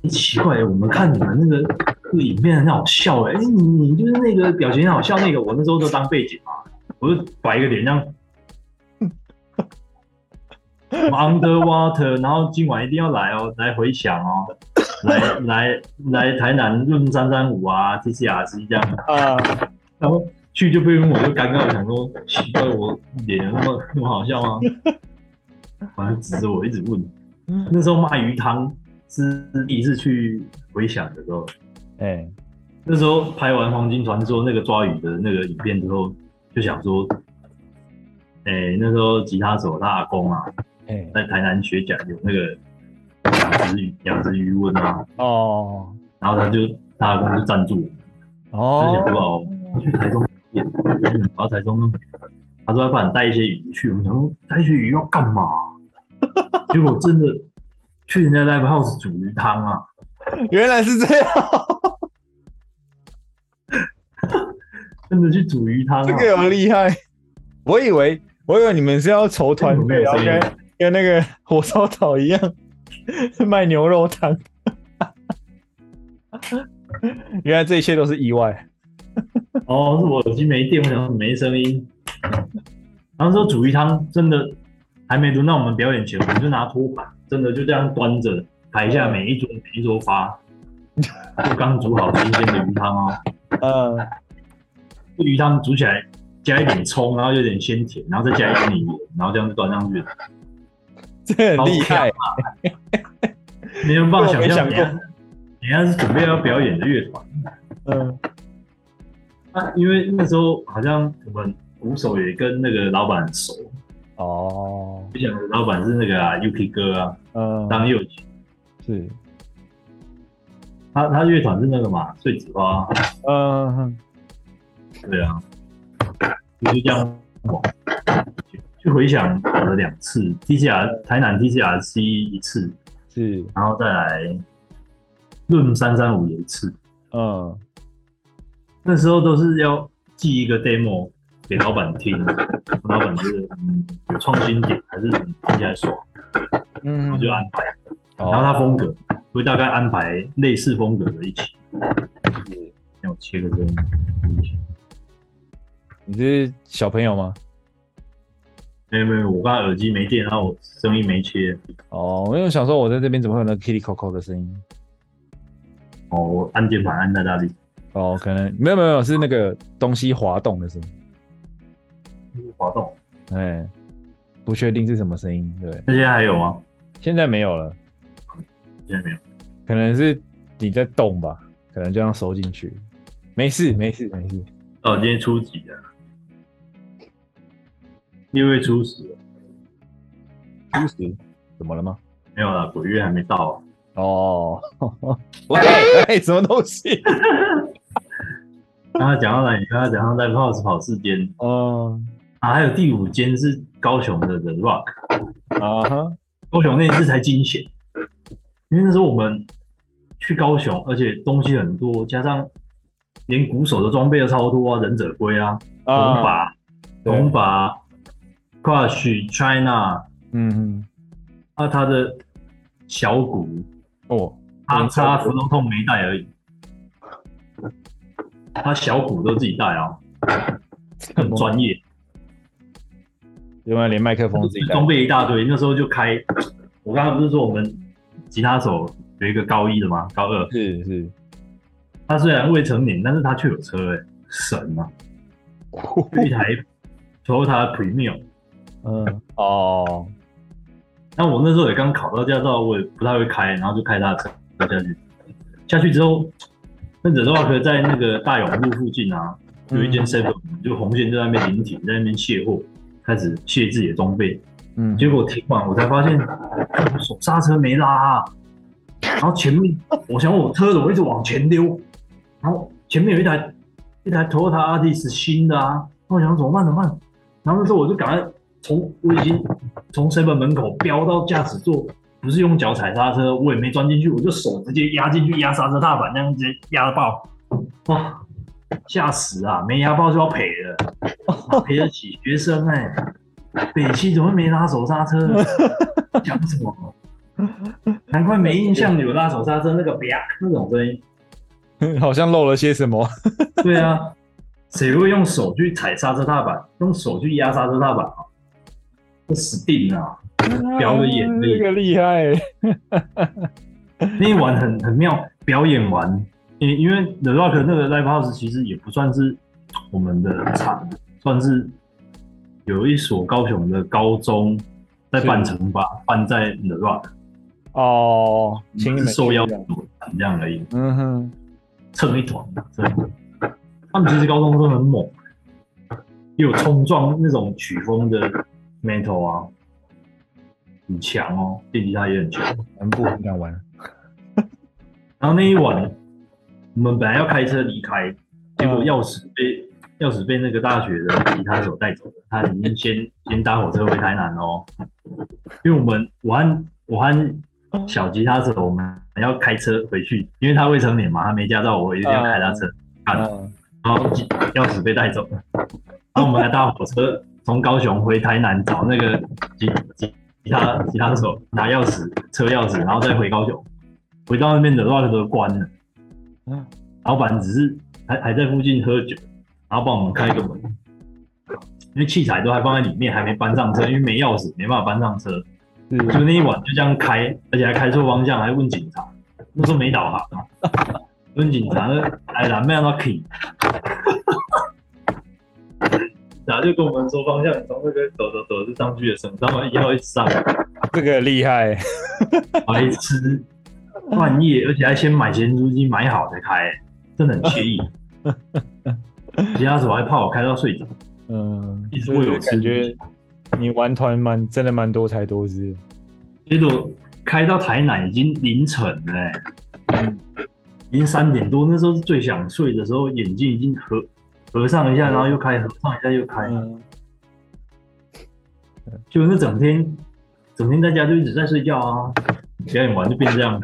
很奇怪，我们看你们那个那个影片很好笑哎，你你就是那个表情很好笑那个，我那时候都当背景嘛，我就摆一个脸这样，Underwater，然后今晚一定要来哦，来回想哦，来来来台南论三三五啊，TCRC 这样啊，*laughs* 然后。”去就被问，我就尴尬，我想说奇怪，我脸那么那么好笑吗？反正指着我一直问。那时候卖鱼汤是第一次去回想的时候，哎、欸，那时候拍完《黄金传说》那个抓鱼的那个影片之后，就想说，哎、欸，那时候吉他手他阿公啊，哎，在台南学讲有那个养殖鱼养殖鱼温啊，哦，然后他就他阿公就赞助我，哦，就想说我去台中。然后台中呢，他说要帮你带一些鱼去，我们想说带一些鱼要干嘛？*laughs* 结果真的去人家 live house 煮鱼汤啊！原来是这样，真的去煮鱼汤、啊，这个有厉害。我以为我以为你们是要筹团费，然后跟跟那个火烧岛一样卖牛肉汤。*laughs* 原来这一切都是意外。哦，是我耳机没电，我想说没声音。然后说煮鱼汤真的还没轮到我们表演前，我们就拿托盘，真的就这样端着台下每一桌每一桌发，就刚煮好新鲜的鱼汤哦。呃，这鱼汤煮起来加一点葱，然后有点鲜甜，然后再加一点盐，然后这样就端上去。这很厉害，没有办法想象，你要是准备要表演的乐团，嗯。啊，因为那时候好像我们鼓手也跟那个老板很熟。哦，就讲老板是那个啊，UK 哥啊，嗯，张佑奇是，他他乐团是那个嘛，碎纸花，嗯，对啊，就这样去回想跑了两次，TCR 台南 TCRC 一次是，然后再来论三三五也一次，嗯。那时候都是要寄一个 demo 给老板听，老板就是嗯有创新点还是听起来爽，嗯，我就安排，然后他风格会大概安排类似风格的一起，就是让我切个声音。你是小朋友吗？没有没有，我刚才耳机没电，然后我声音没切。哦，因为我想说我在这边怎么会有那个 Kitty Coco 的声音？哦，我按键盘按在那里。哦，可能没有没有，是那个东西滑动的声音，滑动，哎，不确定是什么声音，对。那现在还有吗？现在没有了，现在没有，可能是你在动吧，可能就这样收进去。没事，没事，没事。哦，今天初几的？六月初十。初十？怎么了吗？没有了，鬼月还没到。哦，*laughs* 喂喂，什么东西？*laughs* 刚刚讲到哪里？刚刚讲到在 Pose 跑四间。哦。啊，还有第五间是高雄的 The Rock。啊哈。高雄那一次才惊险，因为那时候我们去高雄，而且东西很多，加上连鼓手的装备都超多啊，忍者龟啊，龙把，龙把，Crush China，嗯嗯，啊，他的小鼓哦，他他喉咙痛没带而已，他小鼓都自己带啊，很专业。另外连麦克风自己装备一大堆，那时候就开。我刚刚不是说我们吉他手有一个高一的吗？高二是是。他虽然未成年，但是他却有车哎、欸，神啊！*laughs* 一台 Toyota Premium。嗯哦。那我那时候也刚考到驾照，我也不太会开，然后就开他的车下去。下去之后，那者的话可以在那个大勇路附近啊，有一间 seven，就红线在那边临停，在那边卸货。开始卸自己的装备，嗯，结果停完我才发现，手刹车没拉，啊，然后前面，我想我车子我一直往前溜，然后前面有一台一台 Toyota Artis 新的啊，我想怎么办怎么办？然后那时候我就赶快从我已经从 seven 门口飙到驾驶座，不是用脚踩刹车，我也没钻进去，我就手直接压进去压刹车踏板，那样直接压爆，哇！吓死啊！没压爆就要赔了，赔得起学生哎、欸！北汽怎么没拉手刹车？*laughs* 讲什么？难怪没印象有拉手刹车那个啪那种声音，好像漏了些什么。对啊，谁会用手去踩刹车踏板，用手去压刹车踏板啊？这死定了！表个演，这个厉害。*laughs* 那一晚很很妙，表演完。因因为 The Rock 那个 Live House 其实也不算是我们的场，算是有一所高雄的高中在办城吧，办在 The Rock 哦，请你们受邀这样而已。嗯哼，蹭一团，真的。他们其实高中生很猛，又有冲撞那种曲风的 Metal 啊，很强哦，电吉他也很强。南部很敢玩。然后那一晚。我们本来要开车离开，结果钥匙被钥匙被那个大学的吉他手带走了。他已经先先搭火车回台南哦，因为我们我和我和小吉他手我们要开车回去，因为他未成年嘛，他没驾照，我一定要开他车。啊，然后钥匙被带走了，然后我们还搭火车从高雄回台南找那个吉吉吉他吉他手拿钥匙车钥匙，然后再回高雄，回到那边的 Rock 都关了。嗯，老板只是还还在附近喝酒，然后帮我们开个门，因为器材都还放在里面，还没搬上车，因为没钥匙，没办法搬上车。是，就那一晚就这样开，而且还开错方向，还问警察，那时候没导航啊，*laughs* 问警察，哎，哪没让他开？然后就跟我们说方向，从那个走走走就上去了，省上了一号一上，这个厉害，白痴。半夜，而且还先买咸猪鸡买好才开，真的很惬意。*laughs* 其他时候还怕我开到睡着。嗯，一直会有感觉。你玩团蛮真的蛮多才多姿。结果开到台南已经凌晨了，嗯，已经三点多，那时候是最想睡的时候，眼睛已经合合上一下，然后又开，合上一下又开。嗯，就那整天，整天在家就一直在睡觉啊，表演完就变这样。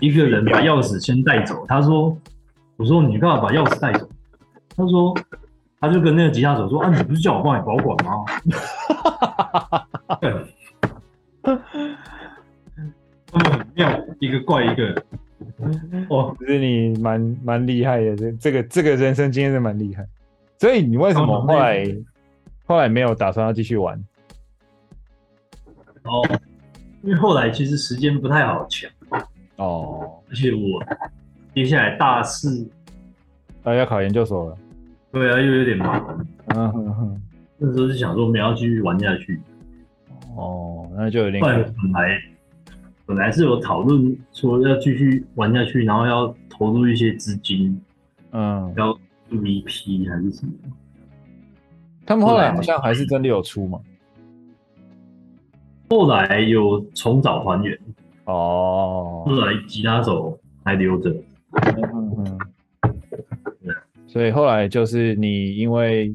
一个人把钥匙先带走，他说：“我说你干嘛把钥匙带走？”他说：“他就跟那个吉他手说啊，你不是叫我帮你保管吗？” *laughs* *laughs* 他们很妙，一个怪一个。*laughs* 哦，可是你蛮蛮厉害的，这这个这个人生经验是蛮厉害。所以你为什么后来后来没有打算要继续玩？哦，因为后来其实时间不太好抢。哦，而且我接下来大四，啊，要考研究所了。对啊，又有点忙。嗯哼哼，那时候是想说，我们要继续玩下去。哦，那就有点来本来是有讨论说要继续玩下去，然后要投入一些资金，嗯，要 VP 还是什么？他们后来好像还是真的有出嘛。后来有重找团员，哦，后来吉他手还留着。嗯嗯嗯。所以后来就是你因为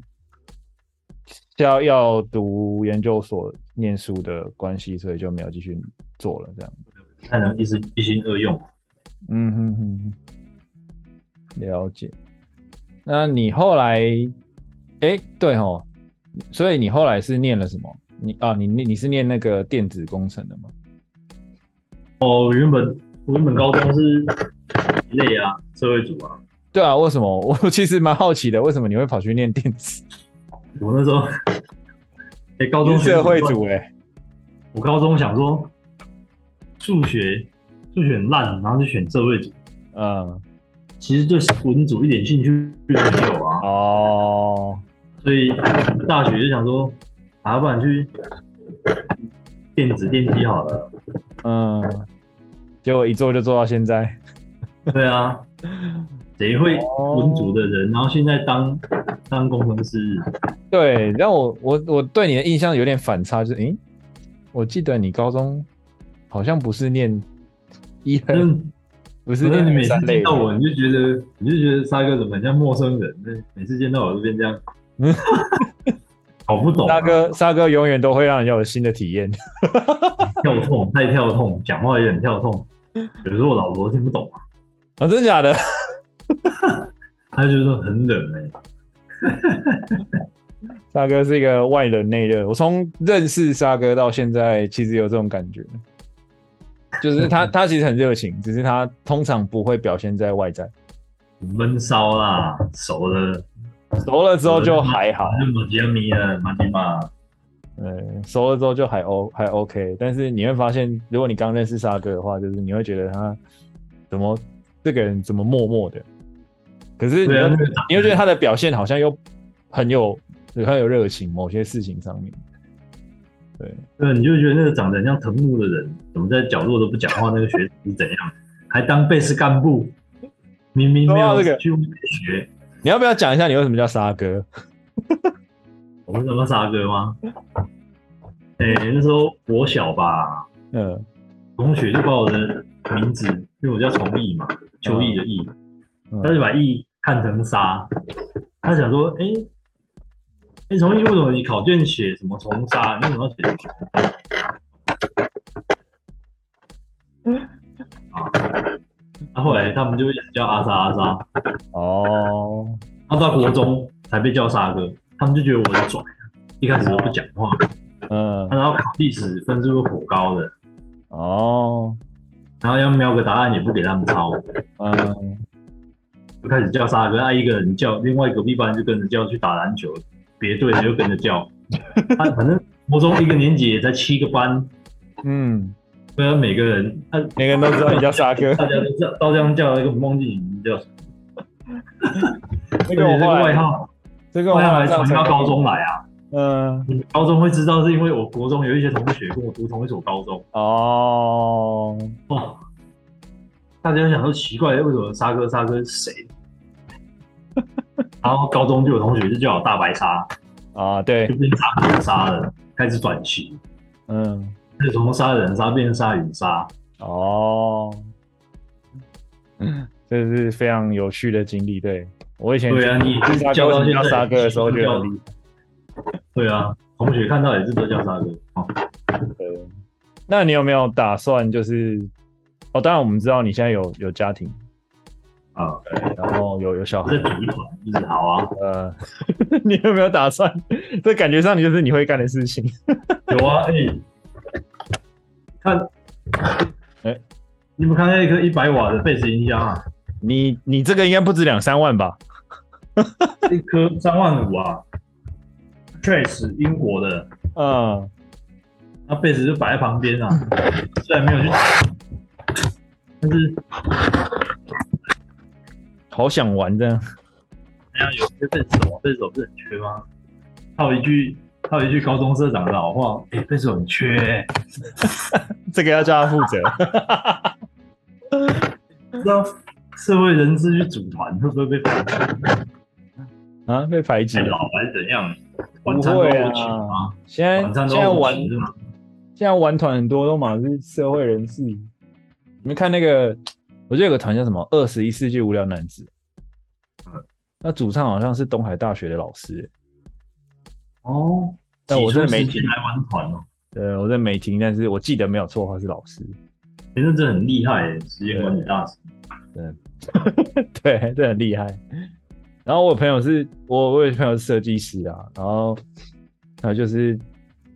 要要读研究所念书的关系，所以就没有继续做了，这样。才能一时一心二用。嗯哼哼，了解。那你后来，哎、欸，对哦，所以你后来是念了什么？你啊，你你你是念那个电子工程的吗？哦，原本我原本高中是一类啊，社会组啊。对啊，为什么？*laughs* 我其实蛮好奇的，为什么你会跑去念电子？*laughs* 我那时候，*laughs* 哎、欸，高中社会组哎、欸，我高中想说数学数学很烂，然后就选社会组。嗯，其实对文组一点兴趣都没有啊。哦，所以大学就想说，啊，不然去电子电机好了。嗯，结果一做就做到现在。对啊。*laughs* 谁会文组的人，然后现在当当工程师？对，让我我我对你的印象有点反差，就是，诶，我记得你高中好像不是念医，不是念每次见到我，你就觉得你就觉得沙哥怎么很像陌生人？那每次见到我都变这样，嗯，*laughs* 搞不懂。沙哥沙哥永远都会让人有新的体验，*laughs* 跳痛太跳痛，讲话也很跳痛，有时候我老婆听不懂啊，啊，真的假的？*laughs* 他就说很冷哎、欸，沙哥是一个外冷内热。我从认识沙哥到现在，其实有这种感觉，就是他他其实很热情，只是他通常不会表现在外在。闷骚啦，熟了，熟了之后就还好。马吉米啊，马吉马。嗯，熟了之后就还 O 还 OK，但是你会发现，如果你刚认识沙哥的话，就是你会觉得他怎么这个人怎么默默的。可是你又、啊、你又觉得他的表现好像又很有很有热情，某些事情上面，对对，你就觉得那个长得像藤木的人，怎么在角落都不讲话？那个学是怎样？*laughs* 还当贝斯干部，明明没有去学。你要不要讲一下你为什么叫沙哥？*laughs* 我为什么沙哥吗？哎、欸，那时候我小吧，嗯，同学就把我的名字，因为我叫崇义嘛，秋义的义，嗯、他就把义。看成沙，他想说：“哎、欸，哎，崇义为什么你考卷写什么重杀？你为什么要写嗯？”啊，那后来他们就一直叫阿沙阿沙。哦，然后到国中才被叫沙哥，他们就觉得我很拽，一开始都不讲话。嗯，然后考历史分数又颇高的。哦，然后要瞄个答案也不给他们抄。嗯。就开始叫沙哥，他一个人叫，另外隔壁班就跟着叫去打篮球，别队的就跟着叫。他反正国中一个年级也才七个班，嗯，所以每个人，他每个人都知道你叫沙哥，大家都知道，都这样叫，一个忘记你名叫什么。这个外号，这个外号还传到高中来啊。嗯，你高中会知道是因为我国中有一些同学跟我读同一所高中。哦，哇。大家想说奇怪，为什么沙哥沙哥是谁？然后高中就有同学就叫我大白鲨啊，对，就变成大白鲨了，开始转型，嗯，就从杀人鲨变成鲨鱼鲨。哦，嗯，这是非常有趣的经历。对，我以前对啊，你叫到叫沙哥的时候觉得，对啊，同学看到也是都叫沙哥。哦，对，那你有没有打算就是？哦，当然我们知道你现在有有家庭啊，对，然后有有小孩，这组一团一直好啊。呃，*laughs* 你有没有打算？这感觉上你就是你会干的事情。*laughs* 有啊，哎、欸，看，哎、欸，你们看那一颗一百瓦的贝斯音箱啊？你你这个应该不止两三万吧？*laughs* 一颗三万五啊，Trace 英国的，嗯，那贝斯就摆在旁边啊，虽然没有去。但是好想玩的，那样，有些贝斯手，贝斯手不是很缺吗？还有一句他有一句高中社长的老话：“哎、欸，分手很缺、欸。”这个要叫他负责。*laughs* 不知道社会人士去组团会不会被排挤？啊，被排挤？老还是怎样？不会啊！现在现在玩现在玩团很多都嘛是社会人士。你们看那个，我记得有个团叫什么“二十一世纪无聊男子”，嗯那主唱好像是东海大学的老师。哦，但我真的没听来玩团哦。对，我真的没听，但是我记得没有错，他是老师。真的真的很厉害，时间管理大师。对，*laughs* 对，这很厉害。然后我朋友是我，我有朋友是设计师啊，然后他就是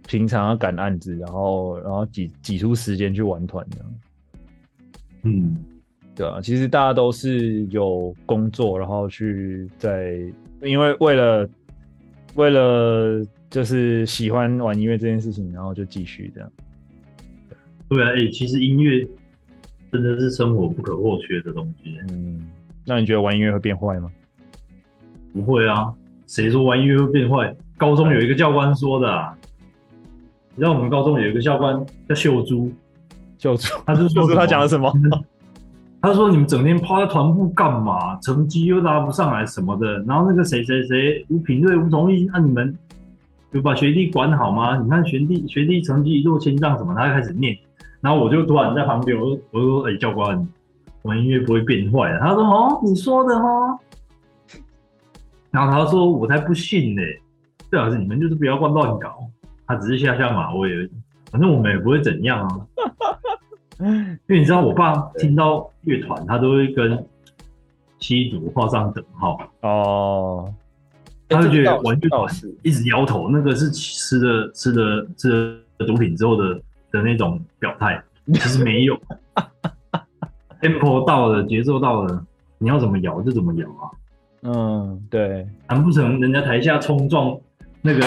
平常要赶案子，然后然后挤挤出时间去玩团这样。嗯，对啊，其实大家都是有工作，然后去在，因为为了为了就是喜欢玩音乐这件事情，然后就继续这样。对啊，哎、欸，其实音乐真的是生活不可或缺的东西。嗯，那你觉得玩音乐会变坏吗？不会啊，谁说玩音乐会变坏？高中有一个教官说的啊，你知道我们高中有一个教官叫秀珠，秀珠，他是秀珠他讲了什么？*laughs* 他说你们整天趴在团部干嘛？成绩又拉不上来什么的。然后那个谁谁谁吴品瑞、吴同意，那你们有把学弟管好吗？你看学弟学弟成绩一落千丈什么？他就开始念，然后我就突然在旁边，我我就说：“哎、教官，我们音乐不会变坏的。”他说：“哦，你说的哦。”然后他说：“我才不信呢、最好是你们就是不要乱乱搞，他只是下下马威而已，反正我们也不会怎样啊。因为你知道，我爸听到乐团，他都会跟吸毒画上等号。哦，他就觉得玩乐团一直摇头，那个是吃了吃了吃了毒品之后的的那种表态，其实没有，tempo *laughs* 到了，节奏到了，你要怎么摇就怎么摇啊。”嗯，对，难不成人家台下冲撞那个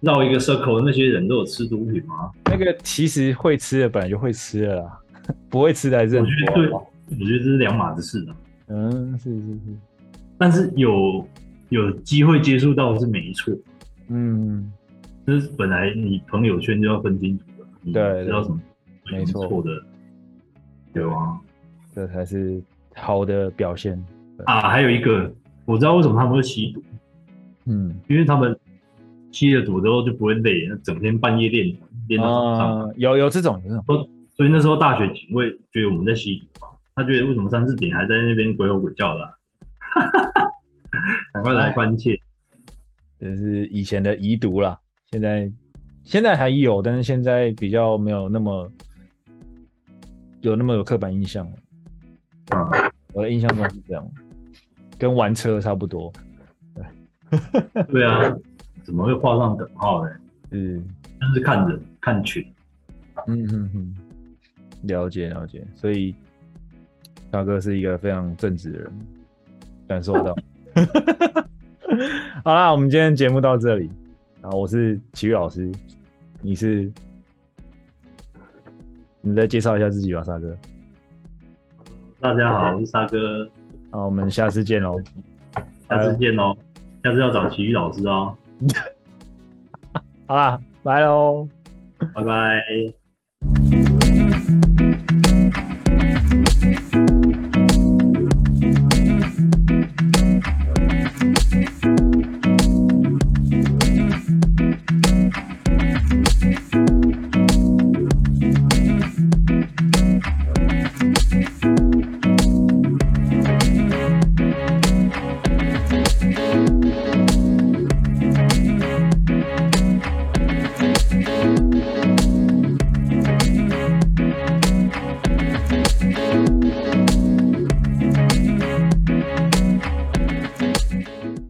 绕一个 circle 那些人都有吃毒品吗？那个其实会吃的本来就会吃了啦，*laughs* 不会吃的还是很多。我觉得对，我觉得这是两码子事啊。嗯，是是是，但是有有机会接触到是没错。嗯，就是本来你朋友圈就要分清楚的，对，知道什么没错的，对吗？这才是好的表现。啊，还有一个，我知道为什么他们会吸毒，嗯，因为他们吸了毒之后就不会累，整天半夜练练到早上。啊、有有这种，有这种。所以那时候大学警卫觉得我们在吸毒嘛，他觉得为什么三四点还在那边鬼吼鬼叫的、啊，*laughs* 赶快来关切。这是以前的遗毒啦，现在现在还有，但是现在比较没有那么有那么有刻板印象了。啊，我的印象中是这样。跟玩车差不多，对，对啊，怎么会画上等号呢？嗯，但是看人看群，嗯哼哼，了解了解，所以大哥是一个非常正直的人，感受到。*laughs* 好啦，我们今天节目到这里，然后我是奇遇老师，你是，你再介绍一下自己吧，沙哥。大家好，我是沙哥。好，我们下次见喽！下次见喽！下次要找奇遇老师哦。*laughs* 好啦，拜喽！拜拜。